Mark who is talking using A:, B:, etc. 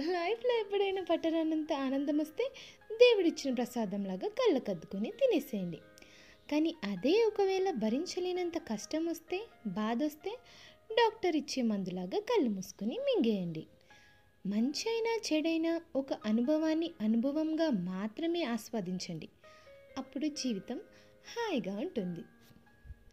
A: లైఫ్లో ఎప్పుడైనా పట్టరానంత ఆనందం వస్తే దేవుడిచ్చిన ప్రసాదంలాగా కళ్ళకద్దుకొని తినేసేయండి. కానీ అదే ఒకవేళ భరించలేనంత కష్టం వస్తే బాధ వస్తే డాక్టర్ ఇచ్చే మందులాగా కళ్ళు మూసుకొని మింగేయండి. మంచి అయినా చెడైనా ఒక అనుభవాన్ని అనుభవంగా మాత్రమే ఆస్వాదించండి. అప్పుడు జీవితం హాయిగా ఉంటుంది.